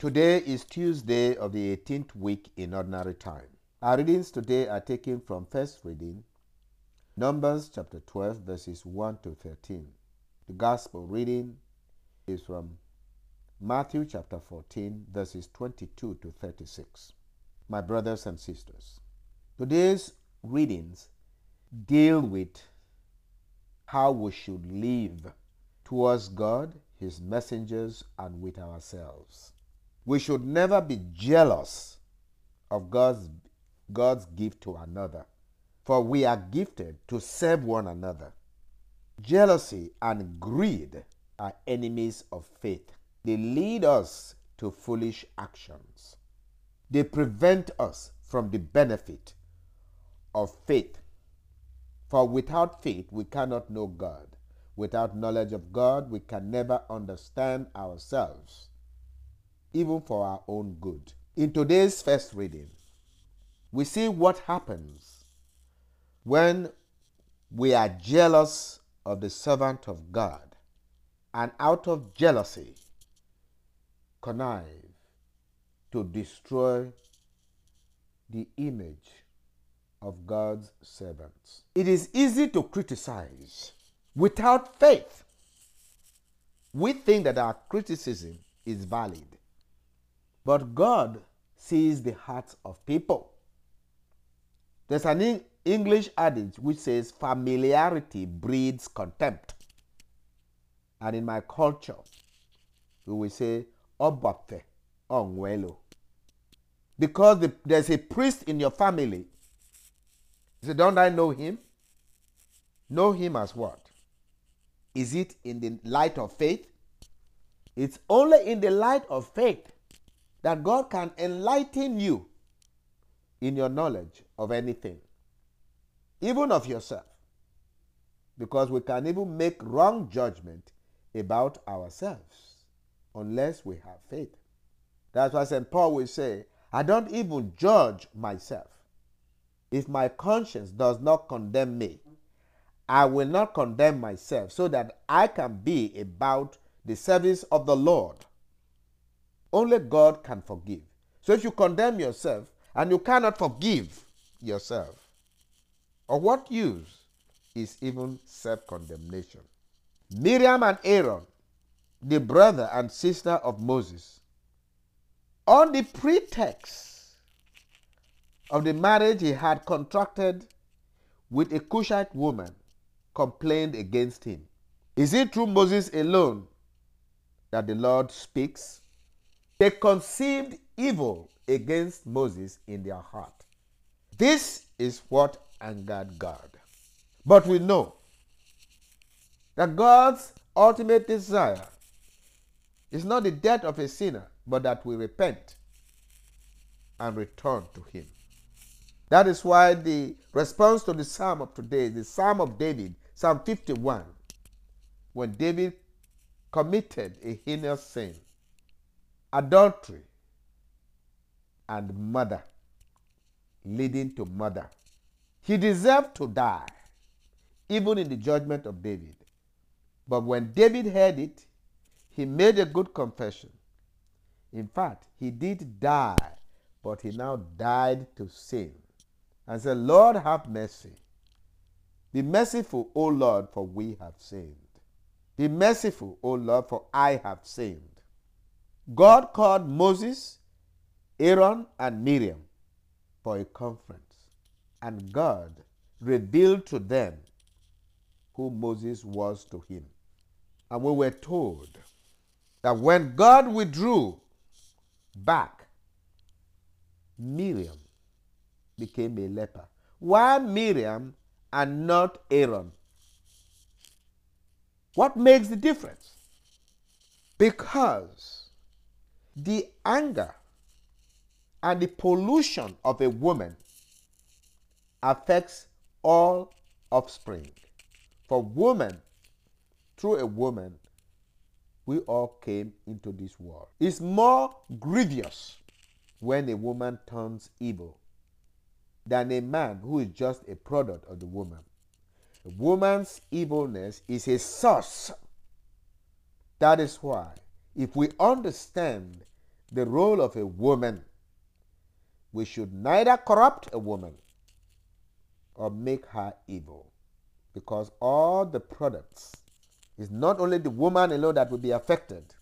Today is Tuesday of the 18th week in ordinary time. Our readings today are taken from first reading, Numbers chapter 12, verses 1 to 13. The gospel reading is from Matthew chapter 14, verses 22 to 36. My brothers and sisters, today's readings deal with how we should live towards God, His messengers, and with ourselves. We should never be jealous of God's, God's gift to another, for we are gifted to serve one another. Jealousy and greed are enemies of faith. They lead us to foolish actions. They prevent us from the benefit of faith. For without faith, we cannot know God. Without knowledge of God, we can never understand ourselves, even for our own good. In today's first reading, we see what happens when we are jealous of the servant of God and out of jealousy connive to destroy the image of God's servants. It is easy to criticize without faith. We think that our criticism is valid, but God sees the hearts of people. There's an English adage which says familiarity breeds contempt. And in my culture, we will say obafe onwelo. Because the, there's a priest in your family. You say, don't I know him? Know him as what? Is it in the light of faith? It's only in the light of faith that God can enlighten you in your knowledge of anything, even of yourself. Because we can even make wrong judgment about ourselves unless we have faith. That's why St. Paul will say, I don't even judge myself. If my conscience does not condemn me, I will not condemn myself so that I can be about the service of the Lord. Only God can forgive. So if you condemn yourself and you cannot forgive yourself, of what use is even self condemnation? Miriam and Aaron, the brother and sister of Moses, on the pretext of the marriage he had contracted with a Cushite woman, complained against him. Is it through Moses alone that the Lord speaks? They conceived evil against Moses in their heart. This is what angered God. But we know that God's ultimate desire is not the death of a sinner, but that we repent and return to Him. That is why the response to the psalm of today is the Psalm of David, Psalm 51, when David committed a heinous sin, adultery, and murder, leading to murder. He deserved to die, even in the judgment of David. But when David heard it, he made a good confession. In fact, he did die, but he now died to sin and said, Lord, have mercy. Be merciful, O Lord, for we have sinned. Be merciful, O Lord, for I have sinned. God called Moses, Aaron, and Miriam for a conference, and God revealed to them who Moses was to him. And we were told that when God withdrew back, Miriam became a leper. Why Miriam and not Aaron? What makes the difference? Because the anger and the pollution of a woman affects all offspring. For woman, through a woman, we all came into this world. It's more grievous when a woman turns evil than a man who is just a product of the woman. A woman's evilness is a source. That is why, if we understand the role of a woman. We should neither corrupt a woman or make her evil because all the products is not only the woman alone that will be affected,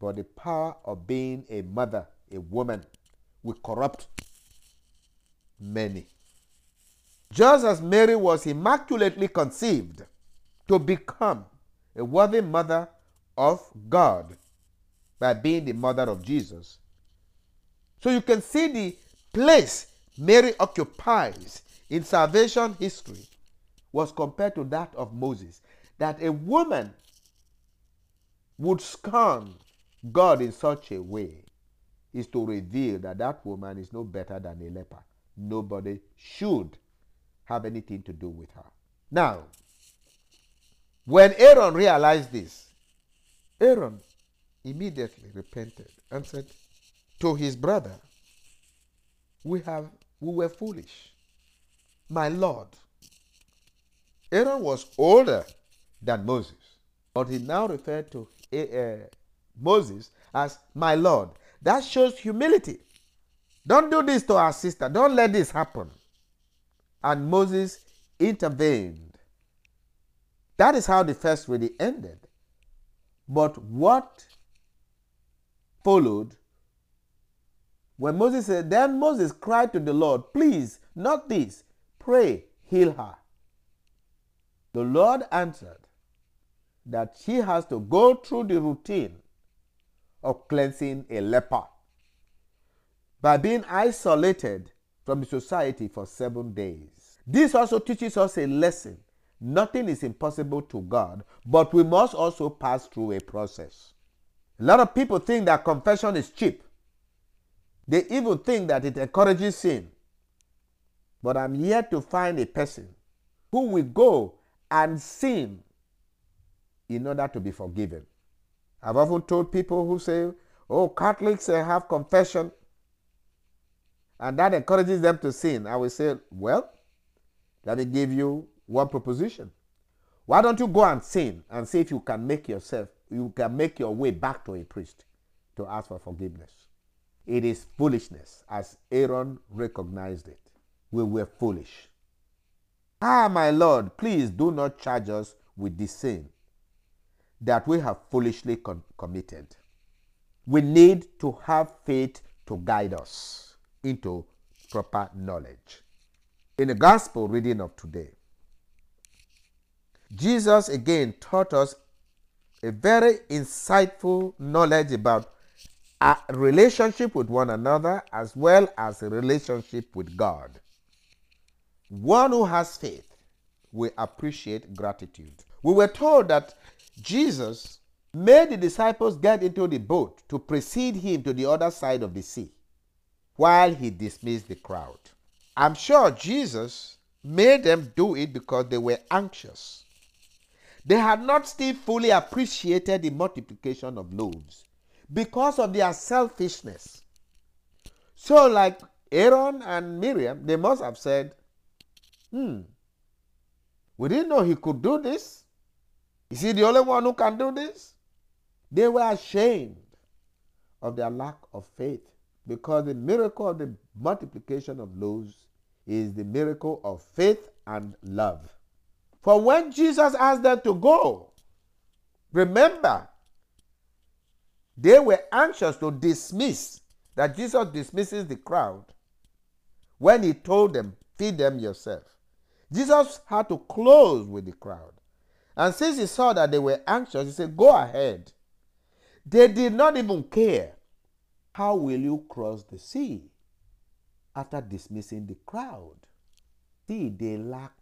but the power of being a mother, a woman, will corrupt many. Just as Mary was immaculately conceived to become a worthy mother of God by being the mother of Jesus. So you can see the place Mary occupies in salvation history was compared to that of Moses. That a woman would scorn God in such a way is to reveal that that woman is no better than a leper. Nobody should have anything to do with her. Now, when Aaron realized this, Aaron immediately repented and said to his brother, We have we were foolish. My Lord. Aaron was older than Moses, but he now referred to uh, Moses as my Lord. That shows humility. Don't do this to our sister. Don't let this happen. And Moses intervened. That is how the first reading ended. But what followed when Moses said, Then Moses cried to the Lord, Please, not this, pray, heal her. The Lord answered that she has to go through the routine of cleansing a leper by being isolated from society for seven days. This also teaches us a lesson. Nothing is impossible to God, but we must also pass through a process. A lot of people think that confession is cheap. They even think that it encourages sin. But I'm yet to find a person who will go and sin in order to be forgiven. I've often told people who say, oh, Catholics have confession and that encourages them to sin. I will say, well, let me give you one proposition. Why don't you go and sin and see if you can make yourself, you can make your way back to a priest to ask for forgiveness? It is foolishness, as Aaron recognized it. We were foolish. Ah, my Lord, please do not charge us with this sin that we have foolishly committed. We need to have faith to guide us into proper knowledge. In the gospel reading of today, Jesus again taught us a very insightful knowledge about a relationship with one another as well as a relationship with God. One who has faith will appreciate gratitude. We were told that Jesus made the disciples get into the boat to precede him to the other side of the sea while he dismissed the crowd. I'm sure Jesus made them do it because they were anxious. They had not still fully appreciated the multiplication of loaves because of their selfishness. So, like Aaron and Miriam, they must have said, Hmm, we didn't know he could do this. Is he the only one who can do this? They were ashamed of their lack of faith because the miracle of the multiplication of loaves is the miracle of faith and love. For when Jesus asked them to go, remember, they were anxious to dismiss, that Jesus dismisses the crowd when he told them, Feed them yourself. Jesus had to close with the crowd. And since he saw that they were anxious, he said, Go ahead. They did not even care. How will you cross the sea after dismissing the crowd? See, they faith.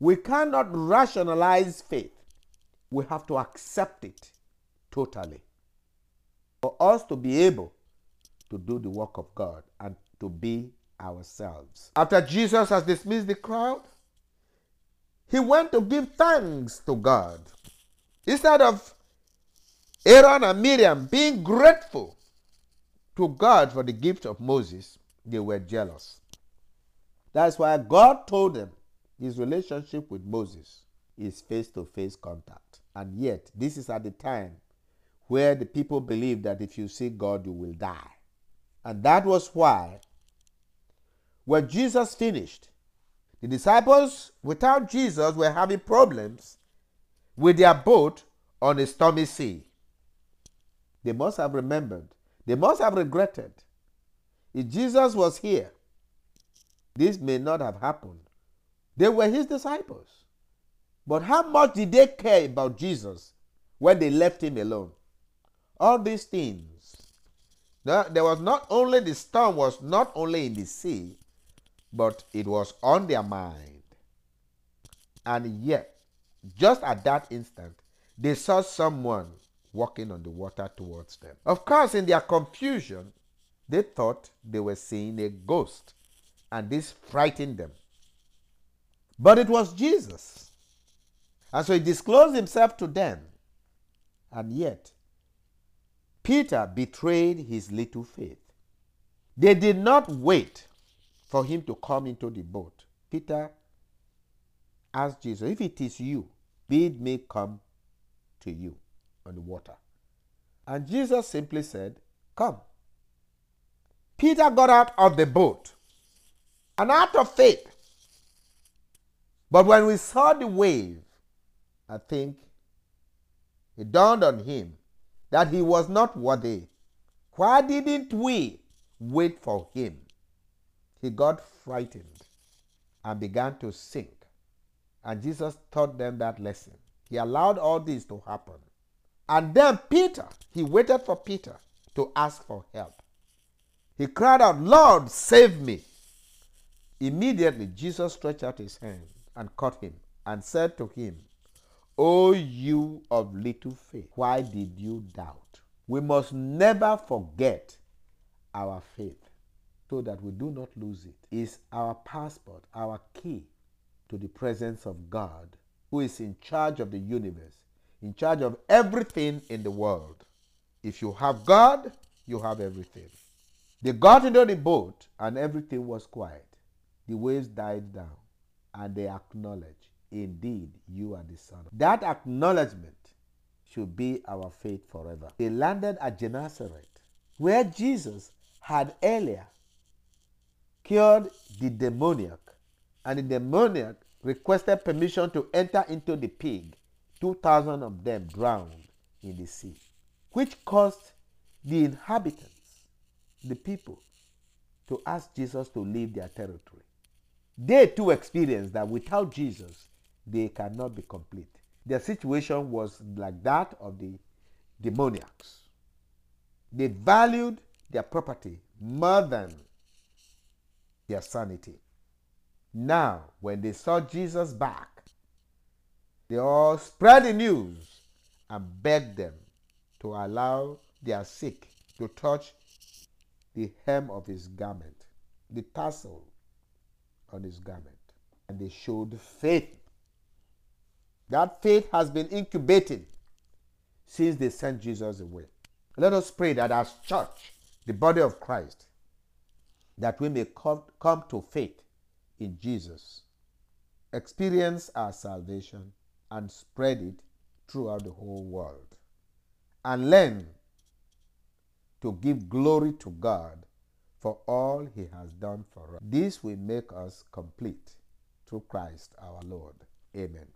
We cannot rationalize faith, we have to accept it totally. For us to be able to do the work of God and to be ourselves. After Jesus has dismissed the crowd, he went to give thanks to God. Instead of Aaron and Miriam being grateful to God for the gift of Moses, they were jealous. That's why God told them his relationship with Moses is face to face contact. And yet, this is at the time where the people believed that if you see God, you will die. And that was why, when Jesus finished, the disciples, without Jesus, were having problems with their boat on a stormy sea. They must have remembered, they must have regretted. If Jesus was here, this may not have happened. They were his disciples. But how much did they care about Jesus when they left him alone? All these things. There was not only the storm was not only in the sea, but it was on their mind. And yet, just at that instant, they saw someone walking on the water towards them. Of course, in their confusion, they thought they were seeing a ghost, and this frightened them. But it was Jesus. And so he disclosed himself to them. And yet, Peter betrayed his little faith. They did not wait for him to come into the boat. Peter asked Jesus, If it is you, bid me come to you on the water. And Jesus simply said, Come. Peter got out of the boat, And out of faith. But when we saw the wave, I think it dawned on him that he was not worthy. Why didn't we wait for him? he got frightened and began to sink. And Jesus taught them that lesson. He allowed all this to happen. And then Peter, he waited for Peter to ask for help. He cried out, Lord, save me. Immediately, Jesus stretched out his hand and caught him and said to him, O you of little faith, why did you doubt? We must never forget our faith so that we do not lose it, is our passport, our key to the presence of God, who is in charge of the universe, in charge of everything in the world. If you have God, you have everything. They got into the boat and everything was quiet. The waves died down and they acknowledge, indeed, you are the Son. That acknowledgement should be our faith forever. They landed at Gennesaret, where Jesus had earlier cured the demoniac, and the demoniac requested permission to enter into the pig. 2,000 of them drowned in the sea, which caused the inhabitants, the people, to ask Jesus to leave their territory. They too experienced that without Jesus, they cannot be complete. Their situation was like that of the demoniacs. They valued their property more than their sanity. Now, when they saw Jesus back, they all spread the news and begged them to allow their sick to touch the hem of his garment, the tassel on his garment. And they showed faith. That faith has been incubating since they sent Jesus away. Let us pray that as church, the body of Christ, that we may come, come to faith in Jesus, experience our salvation, and spread it throughout the whole world, and learn to give glory to God for all He has done for us. This will make us complete through Christ our Lord. Amen.